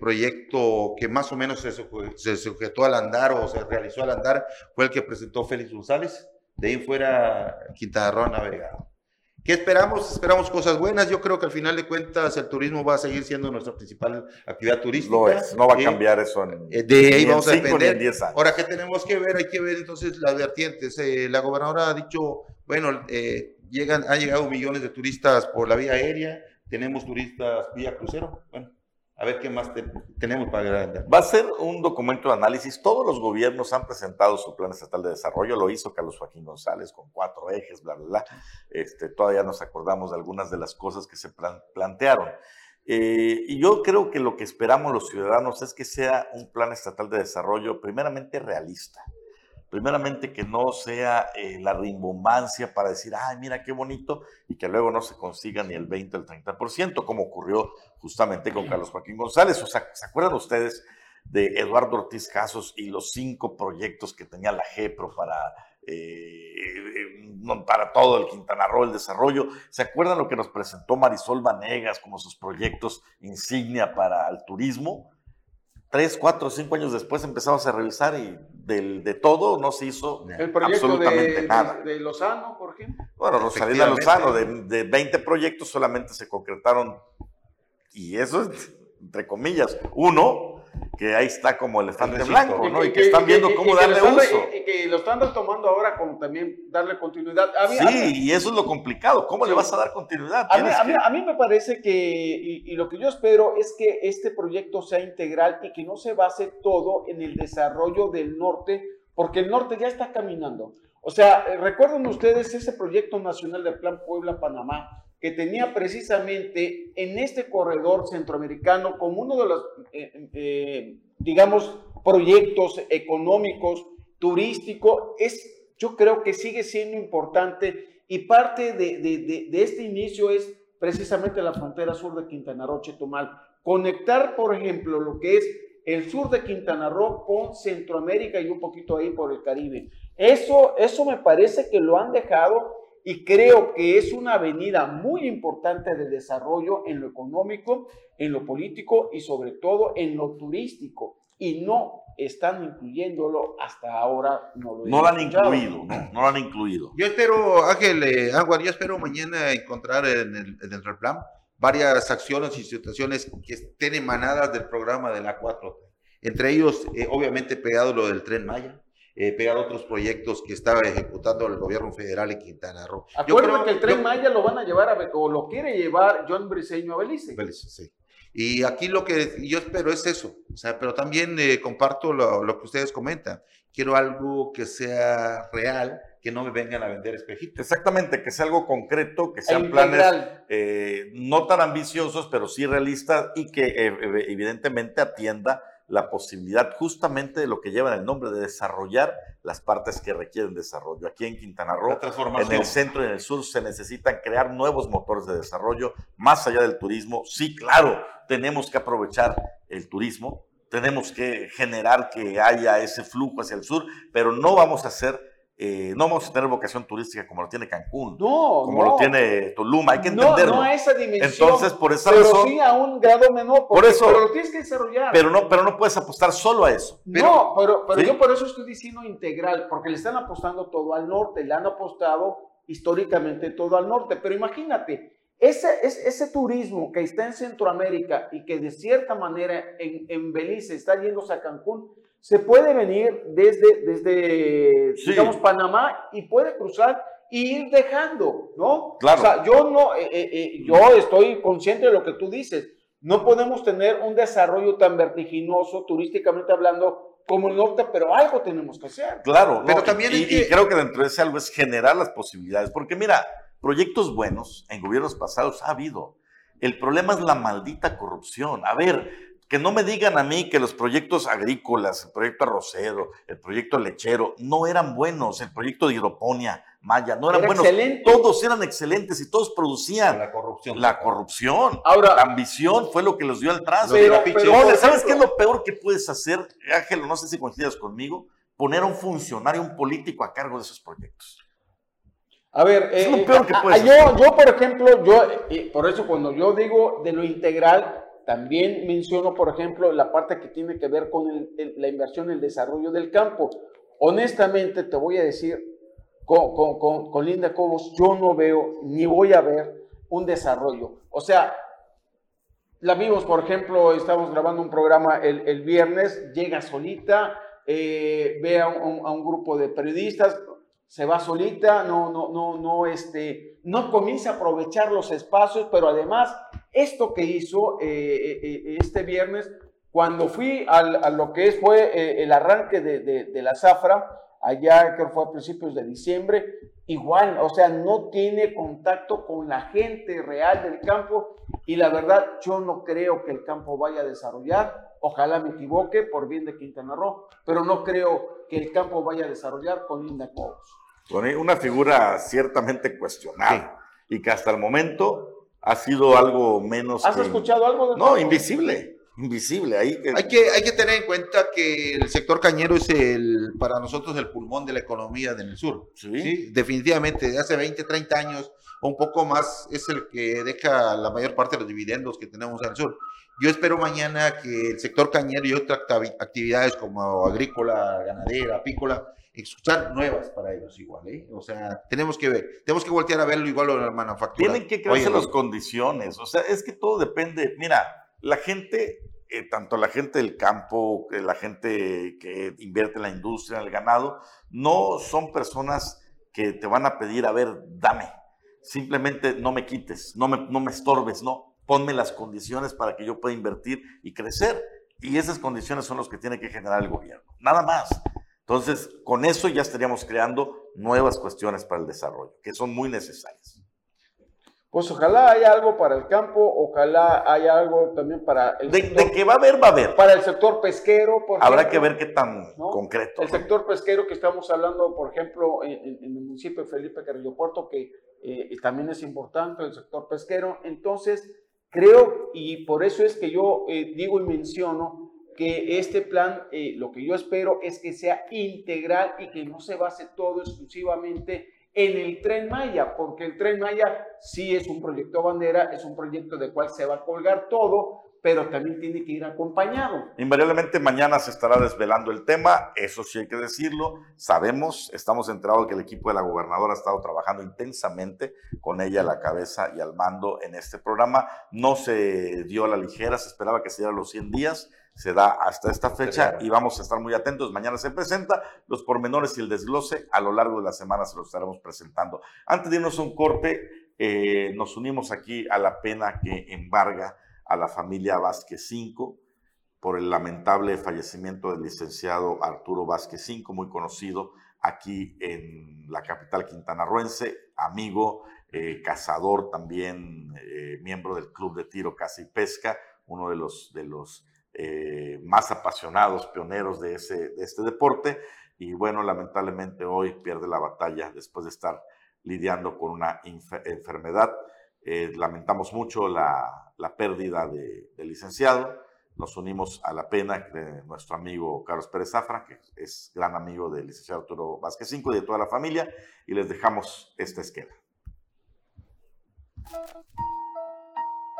proyecto que más o menos se, suje- se sujetó al andar o se realizó al andar fue el que presentó Félix González. De ahí fuera, Quintana Roo navegado. ¿Qué esperamos? Esperamos cosas buenas. Yo creo que al final de cuentas el turismo va a seguir siendo nuestra principal actividad turística. Lo es, no va a Eh, cambiar eso en, eh, de ahí ni en vamos a ni en depender. 10 años. Ahora, ¿qué tenemos que ver? Hay que ver entonces las vertientes. Eh, la gobernadora ha dicho, bueno, eh, llegan, han llegado millones de turistas por la vía aérea, tenemos turistas vía crucero. Bueno, a ver qué más te- tenemos para agrandar. Va a ser un documento de análisis. Todos los gobiernos han presentado su plan estatal de desarrollo. Lo hizo Carlos Joaquín González con cuatro ejes, bla, bla, bla. Este, todavía nos acordamos de algunas de las cosas que se plan- plantearon. Eh, y yo creo que lo que esperamos los ciudadanos es que sea un plan estatal de desarrollo primeramente realista. Primeramente que no sea eh, la rimbombancia para decir, ay, mira qué bonito, y que luego no se consiga ni el 20 o el 30%, como ocurrió justamente con Carlos Joaquín González. O sea, ¿se acuerdan ustedes de Eduardo Ortiz Casos y los cinco proyectos que tenía la GEPRO para, eh, eh, para todo el Quintana Roo, el desarrollo? ¿Se acuerdan lo que nos presentó Marisol Vanegas como sus proyectos insignia para el turismo? Tres, cuatro, cinco años después empezamos a revisar y del, de todo no se hizo El proyecto absolutamente de, nada. de, de Lozano, por ejemplo. Bueno, Rosalina Lozano, de, de 20 proyectos solamente se concretaron, y eso es, entre comillas, uno, que ahí está como elefante blanco, ¿no? Y que están viendo y- cómo y darle están- uso. Y, y que lo están retomando ahora como también darle continuidad. A mí, a mí- Sí, y eso es lo complicado. ¿Cómo Sí. le vas a dar continuidad? A mí, que- a mí me parece que, y, y lo que yo espero es que este proyecto sea integral y que no se base todo en el desarrollo del norte, porque el norte ya está caminando. O sea, eh, recuerden ustedes ese proyecto nacional del Plan Puebla-Panamá, que tenía precisamente en este corredor centroamericano como uno de los, eh, eh, digamos, proyectos económicos, turístico, es, yo creo que sigue siendo importante y parte de, de- de- de este inicio es precisamente la frontera sur de Quintana Roo, Chetumal. Conectar, por ejemplo, lo que es el sur de Quintana Roo con Centroamérica y un poquito ahí por el Caribe. Eso, eso me parece que lo han dejado y creo que es una avenida muy importante de desarrollo en lo económico, en lo político y sobre todo en lo turístico. Y no están incluyéndolo hasta ahora. No lo, No lo han incluido, ¿no? No lo han incluido. Yo espero, Ángel, eh, Aguar, yo espero mañana encontrar en el, dentro del plan varias acciones y situaciones que estén emanadas del programa de la 4. Entre ellos, eh, obviamente, pegado lo del Tren Maya, eh, pegado otros proyectos que estaba ejecutando el gobierno federal en Quintana Roo. Creo- que el Tren yo- Maya lo van a llevar a, o lo quiere llevar John Briceño a Belice. Belice, sí. Y aquí lo que yo espero es eso, o sea, pero también eh, comparto lo, lo que ustedes comentan. Quiero algo que sea real, que no me vengan a vender espejitos. Exactamente, que sea algo concreto, que E sean planes integral. eh, no tan ambiciosos, pero sí realistas y que eh, evidentemente atienda la posibilidad justamente de lo que llevan el nombre, de desarrollar las partes que requieren desarrollo. Aquí en Quintana Roo, en el centro y en el sur se necesitan crear nuevos motores de desarrollo más allá del turismo. Sí, claro, tenemos que aprovechar el turismo, tenemos que generar que haya ese flujo hacia el sur, pero no vamos a hacer, eh, no vamos a tener vocación turística como lo tiene Cancún, No, como no. lo tiene Tulum, hay que No, entenderlo. No, a esa dimensión. Entonces, por esa pero razón, sí a un grado menor. Por porque- eso- Pero lo tienes que desarrollar. pero no, pero no puedes apostar solo a eso. no, pero, pero ¿Sí? yo por eso estoy diciendo integral, porque le están apostando todo al norte, le han apostado históricamente todo al norte. Pero imagínate, ese, ese, ese turismo que está en Centroamérica y que de cierta manera en, en Belice está yéndose a Cancún, se puede venir desde, desde Sí. digamos, Panamá y puede cruzar y ir dejando, ¿no? Claro. O sea, yo no, eh, eh, eh, yo estoy consciente de lo que tú dices. No podemos tener un desarrollo tan vertiginoso, turísticamente hablando, como el norte, pero algo tenemos que hacer. Claro, Pero no, también y, hay y que- creo que dentro de ese algo es generar las posibilidades, porque mira, proyectos buenos en gobiernos pasados ha habido. El problema es la maldita corrupción. A ver, que no me digan a mí que los proyectos agrícolas, el proyecto arrocero, el proyecto lechero, no eran buenos, el proyecto de hidroponía, Maya, no eran Era buenos. excelente. Todos eran excelentes y todos producían. La corrupción. La corrupción, Ahora- la ambición fue lo que los dio al trazo. Pero- Pero, pero, Ole, por ¿sabes qué es lo peor que puedes hacer, Ángel? No sé si coincidas conmigo, poner a un funcionario, un político a cargo de esos proyectos. A ver, Es lo eh, peor que a- puedes a- yo, yo, por ejemplo, yo, eh, por eso cuando yo digo de lo integral, también menciono, por ejemplo, la parte que tiene que ver con el- el- la inversión, el desarrollo del campo. Honestamente, te voy a decir, con, con, con, con Linda Cobos, yo no veo ni voy a ver un desarrollo. O sea, la vimos, por ejemplo, estamos grabando un programa el, el viernes, llega solita, eh, ve a un, a un grupo de periodistas, se va solita, no, no, no, no, este, no comienza a aprovechar los espacios, pero además, esto que hizo eh, eh, eh, este viernes, cuando fui al- a lo que es, fue eh, el arranque de, de- de la zafra, allá creo que fue a principios de diciembre, igual, o sea, no tiene contacto con la gente real del campo y la verdad yo no creo que el campo vaya a desarrollar, ojalá me equivoque por bien de Quintana Roo, pero no creo que el campo vaya a desarrollar con Linda Cobos. Una figura ciertamente cuestionada y que hasta el momento ha sido algo menos. ¿Has que- escuchado algo de No, invisible. Invisible. Ahí que- Hay que, hay que tener en cuenta que el sector cañero es el, para nosotros el pulmón de la economía del sur. Sí. Sí, definitivamente, de hace 20, 30 años o un poco más es el que deja la mayor parte de los dividendos que tenemos al sur. Yo espero mañana que el sector cañero y otras actividades como agrícola, ganadera, apícola, escuchar nuevas para ellos igual, ¿eh? O sea, tenemos que ver, tenemos que voltear a verlo igual en la manufactura. Tienen que crearse las condiciones, o sea, es que todo depende, mira, la gente, eh, tanto la gente del campo, la gente que invierte en la industria, en el ganado, no son personas que te van a pedir, a ver, dame, simplemente no me quites, no me, no me estorbes, no, ponme las condiciones para que yo pueda invertir y crecer. Y esas condiciones son las que tiene que generar el gobierno. Nada más. Entonces, con eso ya estaríamos creando nuevas cuestiones para el desarrollo, que son muy necesarias. Pues ojalá haya algo para el campo, ojalá haya algo también para el de, sector, de que va a haber, va a haber. Para el sector pesquero, por Habrá que ver qué tan concreto. El sector pesquero que estamos hablando, por ejemplo, en, el municipio de Felipe Carrillo Puerto, que eh, también es importante el sector pesquero. Entonces, Creo, y por eso es que yo eh, digo y menciono que este plan, eh, lo que yo espero es que sea integral y que no se base todo exclusivamente en el tren Maya, porque el tren Maya sí es un proyecto bandera, es un proyecto de cual se va a colgar todo, pero también tiene que ir acompañado. Invariablemente mañana se estará desvelando el tema, eso sí hay que decirlo. Sabemos, estamos enterados que el equipo de la gobernadora ha estado trabajando intensamente con ella a la cabeza y al mando en este programa. No se dio la ligera, se esperaba que se diera los 100 días, se da hasta esta fecha y vamos a estar muy atentos. Mañana se presenta los pormenores y el desglose a lo largo de la semana se los estaremos presentando. Antes de irnos a un corte, eh, nos unimos aquí a la pena que embarga a la familia Vázquez V por el lamentable fallecimiento del licenciado Arturo Vázquez V, muy conocido aquí en la capital quintanarruense, amigo, eh, cazador también, eh, miembro del Club de Tiro Caza y Pesca, uno de los, de los eh, más apasionados, pioneros de, ese, de este deporte. Y bueno, lamentablemente hoy pierde la batalla después de estar lidiando con una enfermedad. lamentamos mucho la, la pérdida del licenciado. Nos unimos a la pena de nuestro amigo Carlos Pérez Zafra, que es gran amigo del licenciado Arturo Vázquez Cinco y de toda la familia, y les dejamos esta esquema.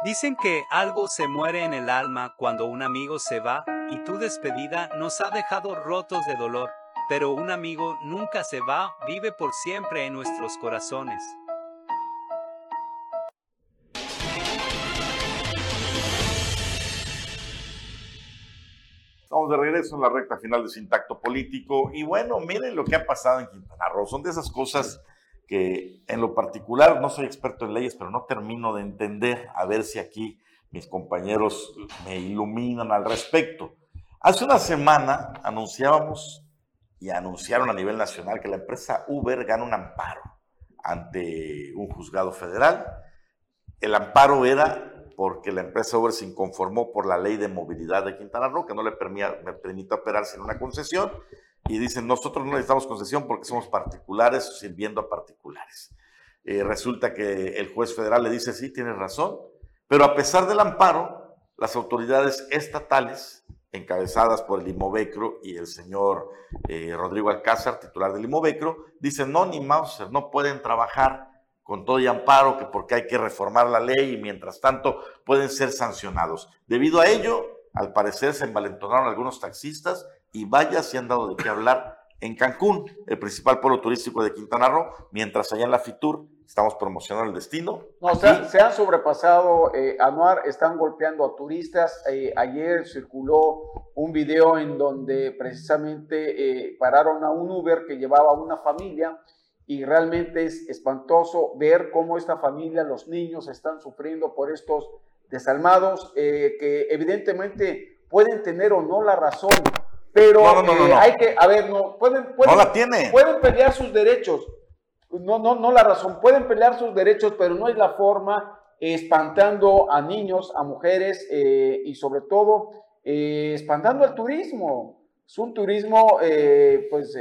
Dicen que algo se muere en el alma cuando un amigo se va y tu despedida nos ha dejado rotos de dolor, pero un amigo nunca se va, vive por siempre en nuestros corazones. Estamos de regreso en la recta final de Sintacto Político. Y bueno, miren lo que ha pasado en Quintana Roo. Son de esas cosas que en lo particular no soy experto en leyes, pero no termino de entender. A ver si aquí mis compañeros me iluminan al respecto. Hace una semana anunciábamos y anunciaron a nivel nacional que la empresa Uber gana un amparo ante un juzgado federal. El amparo era porque la empresa Uber se inconformó por la ley de movilidad de Quintana Roo, que no le permite operar sin una concesión, y dicen, nosotros no necesitamos concesión porque somos particulares sirviendo a particulares. Eh, resulta que el juez federal le dice, sí, tienes razón, pero a pesar del amparo, las autoridades estatales, encabezadas por el Imovecro y el señor eh, Rodrigo Alcázar, titular del Imovecro, dicen, no, ni Mauser, no pueden trabajar con todo y amparo, que porque hay que reformar la ley y mientras tanto pueden ser sancionados. Debido a ello, al parecer se envalentonaron algunos taxistas y vaya si han dado de qué hablar en Cancún, el principal polo turístico de Quintana Roo, mientras allá en la FITUR estamos promocionando el destino. No, se han sobrepasado, eh, Anuar, están golpeando a turistas. Eh, ayer circuló un video en donde precisamente eh, pararon a un Uber que llevaba a una familia y realmente es espantoso ver cómo esta familia, los niños están sufriendo por estos desalmados, eh, que evidentemente pueden tener o no la razón, pero eh, hay que, a ver, no, pueden, pueden, la tiene. pueden pelear sus derechos, no, no, no la razón, pueden pelear sus derechos, pero no es la forma espantando a niños, a mujeres eh, y sobre todo espantando al turismo. Es un turismo, pues,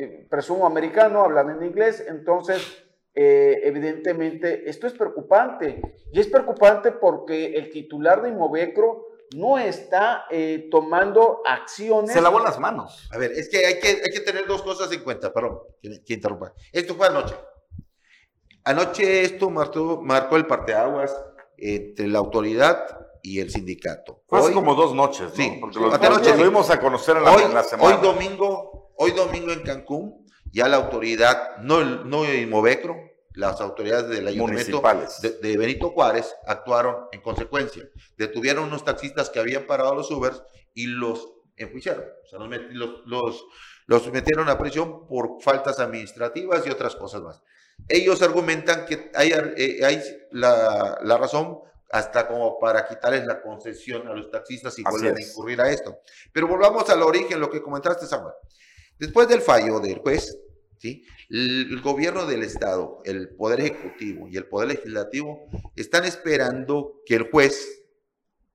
eh, presumo americano, hablan en inglés, entonces eh, evidentemente esto es preocupante y es preocupante porque el titular de Inmovecro no está eh, tomando acciones. Se lavó las manos. A ver, es que hay que, hay que tener dos cosas en cuenta, perdón, que, interrumpa. Esto fue anoche. Anoche esto marcó, marcó el parteaguas entre la autoridad y el sindicato. Fue Hoy- como dos noches, ¿no? Sí, Porque anoche lo sí. tuvimos a conocer en la, hoy, en la semana. hoy domingo, hoy domingo en Cancún, ya la autoridad, no el, no el Movecro, las autoridades del ayuntamiento de, de Benito Juárez actuaron en consecuencia. Detuvieron unos taxistas que habían parado los Ubers y los enjuiciaron. O sea, los, met- los, los- los metieron a prisión por faltas administrativas y otras cosas más. Ellos argumentan que hay, eh, hay la, la razón hasta como para quitarles la concesión a los taxistas y Así vuelven a incurrir a esto. Pero volvamos al origen, lo que comentaste, Samuel. Después del fallo del juez, ¿sí? el, gobierno del Estado, el Poder Ejecutivo y el Poder Legislativo están esperando que el juez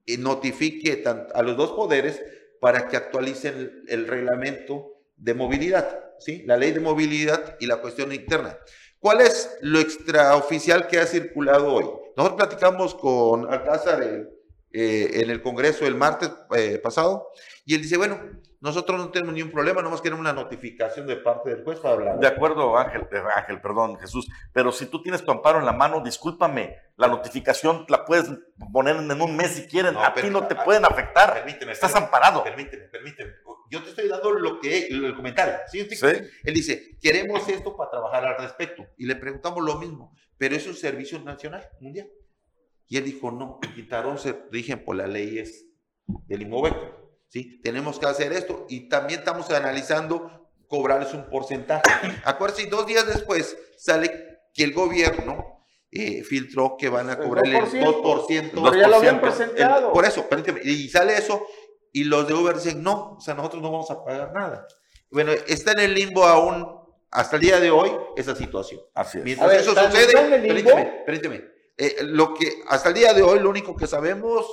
eh, notifique a los dos poderes para que actualicen el, reglamento de movilidad, ¿sí? la ley de movilidad y la cuestión interna. ¿Cuál es lo extraoficial que ha circulado hoy? Nosotros platicamos con Alcázar el- eh, en el Congreso el martes eh, pasado y él dice, bueno, nosotros no tenemos ningún problema, nomás queremos una notificación de parte del juez para hablar. De acuerdo, Ángel, eh, Ángel, perdón, Jesús, pero si tú tienes tu amparo en la mano, discúlpame, la notificación la puedes poner en un mes si quieren, No, a ti no te pueden afectar, Permíteme, estás permíteme, amparado. Permíteme, permíteme. Yo te estoy dando lo que el comentario. ¿sí? Sí. Él dice, queremos esto para trabajar al respecto. Y le preguntamos lo mismo, pero es un servicio nacional, mundial. Y él dijo, no, en Quintarón se rigen por las leyes del Inmovecto. ¿Sí? Tenemos que hacer esto y también estamos analizando cobrarles un porcentaje. *coughs* Acuérdense, dos días después sale que el gobierno eh, filtró que van a El cobrarle el 2%. 2%. Pero ya lo habían 2%. presentado. El- por eso, permíteme, y sale eso, y los de Uber dicen, no, o sea, nosotros no vamos a pagar nada. Bueno, está en el limbo aún, hasta el día de hoy, esa situación. Así es. Mientras ver, eso ¿tan sucede, permíteme, permíteme, eh, lo que hasta el día de hoy, lo único que sabemos,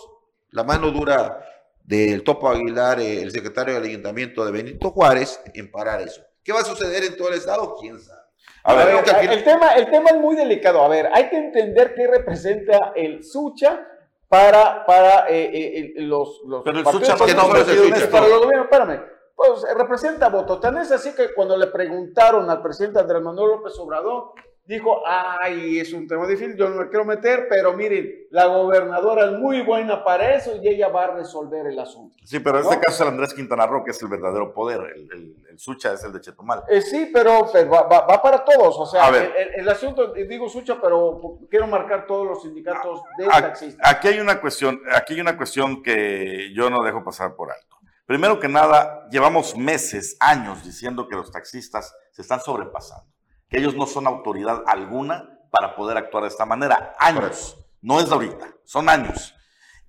la mano dura del Topo Aguilar, eh, el secretario del Ayuntamiento de Benito Juárez, en parar eso. ¿Qué va a suceder en todo el estado? ¿Quién sabe? A A ver, ver, el, tema, el tema es muy delicado. A ver, hay que entender qué representa el Sucha para, para eh, eh, los, los Pero el Sucha Que no el Sucha. para los gobiernos, espérame, pues representa votos. Tan es así que cuando le preguntaron al presidente Andrés Manuel López Obrador, dijo, ay, es un tema difícil, yo no me quiero meter, pero miren, la gobernadora es muy buena para eso y ella va a resolver el asunto. Sí, pero en este caso es el Andrés Quintana Roo, que es el verdadero poder, el, el- el Sucha es el de Chetumal. Eh, sí, pero, pero va, va- va para todos. O sea, el, el- asunto, digo Sucha, pero quiero marcar todos los sindicatos de taxistas. Aquí hay una cuestión, aquí hay una cuestión que yo no dejo pasar por alto. Primero que nada, llevamos meses, años diciendo que los taxistas se están sobrepasando, ellos no son autoridad alguna para poder actuar de esta manera. Años, no es de ahorita, son años.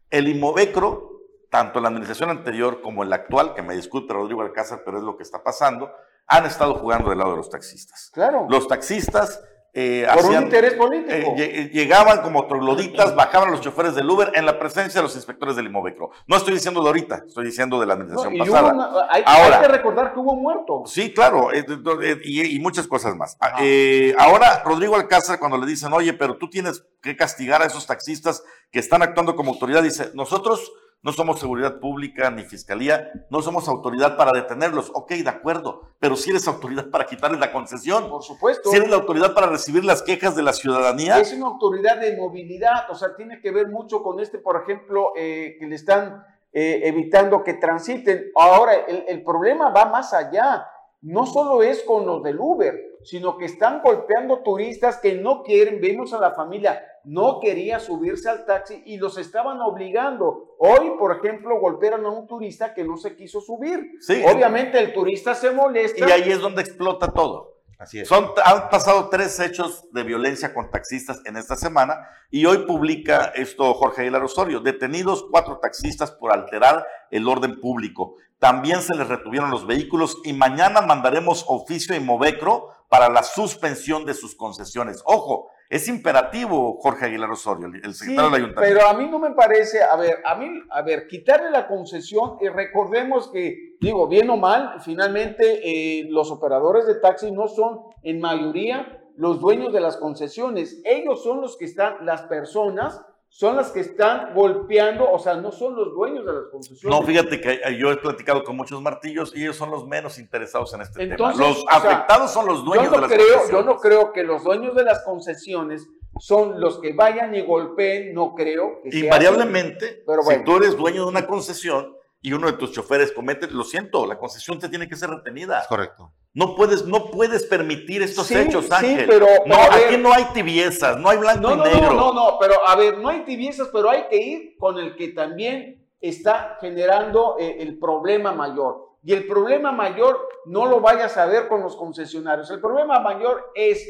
El Inmovecro, tanto en la administración anterior como en la actual, que me disculpe Rodrigo Alcázar, pero es lo que está pasando, han estado jugando del lado de los taxistas. Claro, Los taxistas eh, por un interés político. eh, lle- llegaban como trogloditas, bajaban los choferes del Uber en la presencia de los inspectores del Inmovecro. No estoy diciendo de ahorita, estoy diciendo de la administración pasada. una- hay, Ahora. hay que recordar que hubo un muerto. Sí, claro, eh, eh, y, y muchas cosas más. Ah, eh, ahora, Rodrigo Alcázar, cuando le dicen, oye, pero tú tienes que castigar a esos taxistas que están actuando como autoridad, dice, nosotros no somos seguridad pública ni fiscalía, no somos autoridad para detenerlos. Ok, de acuerdo, pero si eres autoridad para quitarles la concesión, Por supuesto. si eres la autoridad para recibir las quejas de la ciudadanía, Es una autoridad de movilidad, o sea, tiene que ver mucho con este, por ejemplo, eh, que le están eh, evitando que transiten. Ahora, el, el problema va más allá. No solo es con los del Uber, sino que están golpeando turistas que no quieren. Vimos a la familia, no quería subirse al taxi y los estaban obligando. Hoy, por ejemplo, golpearon a un turista que no se quiso subir. Sí. Obviamente el turista se molesta. y ahí es donde explota todo. Así es. Son, han pasado tres hechos de violencia con taxistas en esta semana y hoy publica esto Jorge Aguilar Osorio. Detenidos cuatro taxistas por alterar el orden público. También se les retuvieron los vehículos y mañana mandaremos oficio a Movecro para la suspensión de sus concesiones. Ojo, es imperativo Jorge Aguilar Osorio, el el Sí, secretario del ayuntamiento. pero a mí no me parece, a ver, a mí, a ver, quitarle la concesión y recordemos que, digo, bien o mal, finalmente eh, los operadores de taxi no son en mayoría los dueños de las concesiones, ellos son los que están, las personas son las que están golpeando, o sea, no son los dueños de las concesiones. No, fíjate que yo he platicado con muchos martillos y ellos son los menos interesados en este Entonces, tema. Los sea, afectados son los dueños yo no de las creo, concesiones. Yo no creo que los dueños de las concesiones son los que vayan y golpeen, no creo. Que sea así. Invariablemente, Pero si tú eres dueño de una concesión y uno de tus choferes comete, lo siento, la concesión te tiene que ser retenida. Es correcto. No puedes, no puedes permitir estos Sí, hechos, sí, Ángel. pero- no, pero a aquí ver. no hay tibiezas, no hay blanco No, y no, negro. no, no, no, pero a ver, no hay tibiezas, pero hay que ir con el que también está generando eh, el problema mayor. Y el problema mayor no lo vayas a ver con los concesionarios. El problema mayor es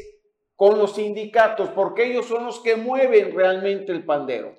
con los sindicatos, porque ellos son los que mueven realmente el pandero.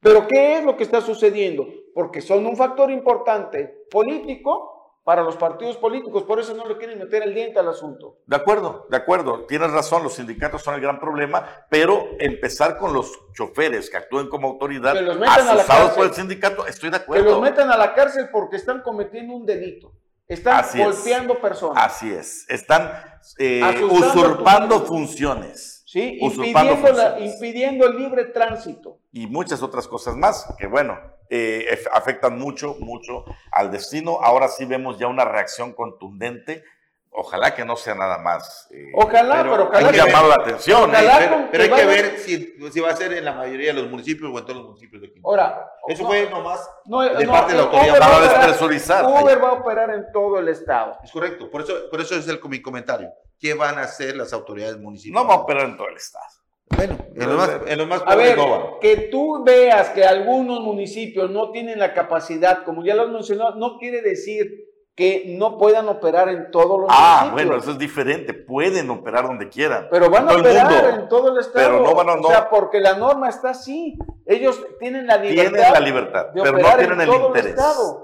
Pero ¿qué es lo que está sucediendo? Porque son un factor importante político para los partidos políticos, por eso no le quieren meter el diente al asunto. De acuerdo, de acuerdo. Tienes razón, los sindicatos son el gran problema, pero empezar con los choferes que actúen como autoridad, Que los metan a la cárcel. por el sindicato, estoy de Que acuerdo. los metan a la cárcel porque están cometiendo un delito. Están Así es. golpeando personas. Así es, están eh, usurpando funciones. ¿sí? usurpando Impidiendo, la- funciones. impidiendo el libre tránsito. y muchas otras cosas más que, bueno, eh, afectan mucho, mucho al destino. Ahora sí vemos ya una reacción contundente. Ojalá que no sea nada más. eh, Ojalá, pero ojalá un que- llamado la atención. ojalá ¿eh? con- Pero hay que ver si, si va a ser en la mayoría de los municipios o en todos los municipios de aquí. Ahora, Eso no, fue nomás no, de no, parte de la eh, autoridad. Uber va a Para operar- despresurizar. Uber va a operar en todo el estado. Es correcto, por eso, por eso es el, mi comentario. ¿Qué van a hacer las autoridades No municipales? va a operar en todo el estado. Bueno, en los más, en los más A ver, que tú veas que algunos municipios no tienen la capacidad, como ya lo has mencionado, no quiere decir que no puedan operar en todos los Ah, municipios. bueno, eso es diferente. Pueden operar donde quieran. Pero van a operar mundo. en todo el estado. Pero no van a- O no. sea, porque la norma está así. Ellos tienen la libertad. Tienen la libertad, pero no tienen en el interés.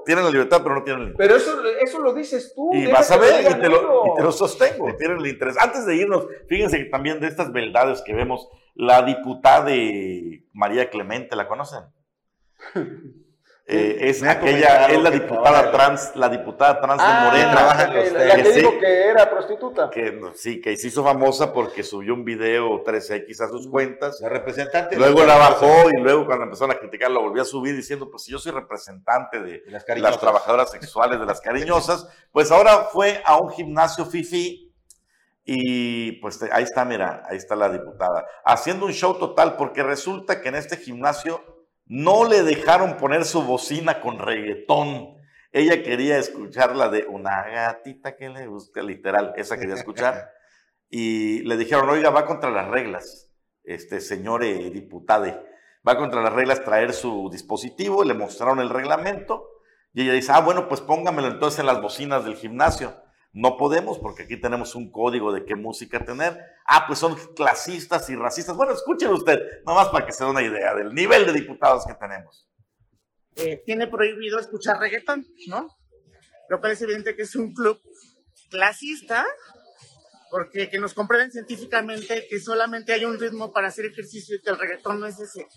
Tienen la libertad, pero no tienen el interés. Pero eso, eso lo dices tú. Y vas a ver, y te, lo, y te lo sostengo, tienen el interés. Antes de irnos, fíjense que también de estas beldades que vemos, la diputada de María Clemente, ¿la conocen? *laughs* Eh, es aquella, es la que diputada trans, la diputada trans Ah, de Morena. trabaja en la, la- la que tenis. dijo Sí. que era prostituta. Que no- sí, que se hizo famosa porque subió un video 13X a sus cuentas. La representante. Luego la bajó y luego cuando empezaron a criticar la volvió a subir diciendo, pues si yo soy representante de de las las trabajadoras sexuales de las cariñosas, pues ahora fue a un gimnasio fifi y pues ahí está, mira, ahí está la diputada, haciendo un show total porque resulta que en este gimnasio no le dejaron poner su bocina con reggaetón. Ella quería escuchar la de una gatita que le gusta, literal, esa quería escuchar. *laughs* Y le dijeron, oiga, va contra las reglas, este señor diputade, va contra las reglas traer su dispositivo, le mostraron el reglamento y ella dice, ah, bueno, pues póngamelo entonces en las bocinas del gimnasio. No podemos porque aquí tenemos un código de qué música tener. Ah, pues son clasistas y racistas. Bueno, escuchen usted, nomás para que se dé una idea del nivel de diputados que tenemos. eh, tiene prohibido escuchar reggaetón, ¿no? Lo cual es evidente que es un club clasista, porque que nos comprueben científicamente que solamente hay un ritmo para hacer ejercicio y que el reggaetón no es ese.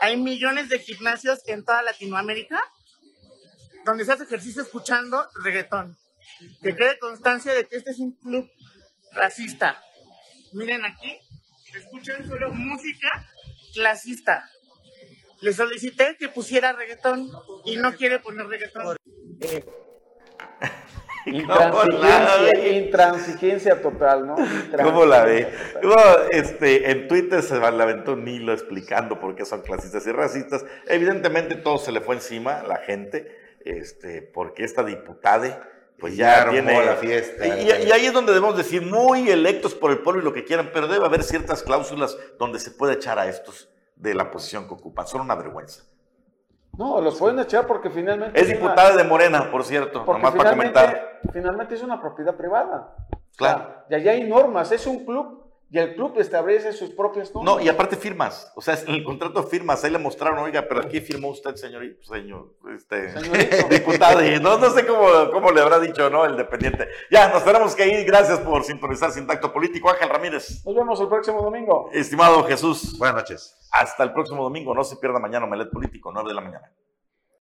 Hay millones de gimnasios en toda Latinoamérica donde se hace ejercicio escuchando reggaetón. Que quede constancia de que este es un club racista. Miren aquí, escuchan solo música clasista. Le solicité que pusiera reggaetón y no quiere poner reggaetón. *laughs* Intransigencia, intransigencia total, ¿no? *laughs* ¿Cómo la ve? Bueno, este, en Twitter se le aventó un hilo explicando por qué son clasistas y racistas. Evidentemente todo se le fue encima, la gente, este, porque esta diputada, pues ya, Ya armó tiene... la fiesta. Y, y- y ahí es donde debemos decir, muy electos por el pueblo y lo que quieran, pero debe haber ciertas cláusulas donde se puede echar a estos de la posición que ocupan. Son una vergüenza. No, los pueden echar porque finalmente. Es una- diputada de Morena, por cierto, Porque nomás para finalmente, comentar. finalmente es una propiedad privada. O Claro. sea, y allá hay normas, es un club y el club establece sus propias normas. No, y aparte firmas, o sea, en el contrato firmas, ahí le mostraron, oiga, pero aquí firmó usted, señorito, señor, este, Señorito. *laughs* diputado, y no, no sé cómo, cómo le habrá dicho, ¿no? El dependiente. Ya, nos tenemos que ir, gracias por sintonizar Sin Tacto Político, Ángel Ramírez. Nos vemos el próximo domingo. Estimado Jesús, Buenas noches. hasta el próximo domingo, no se pierda mañana Omelet Político, 9 de la mañana.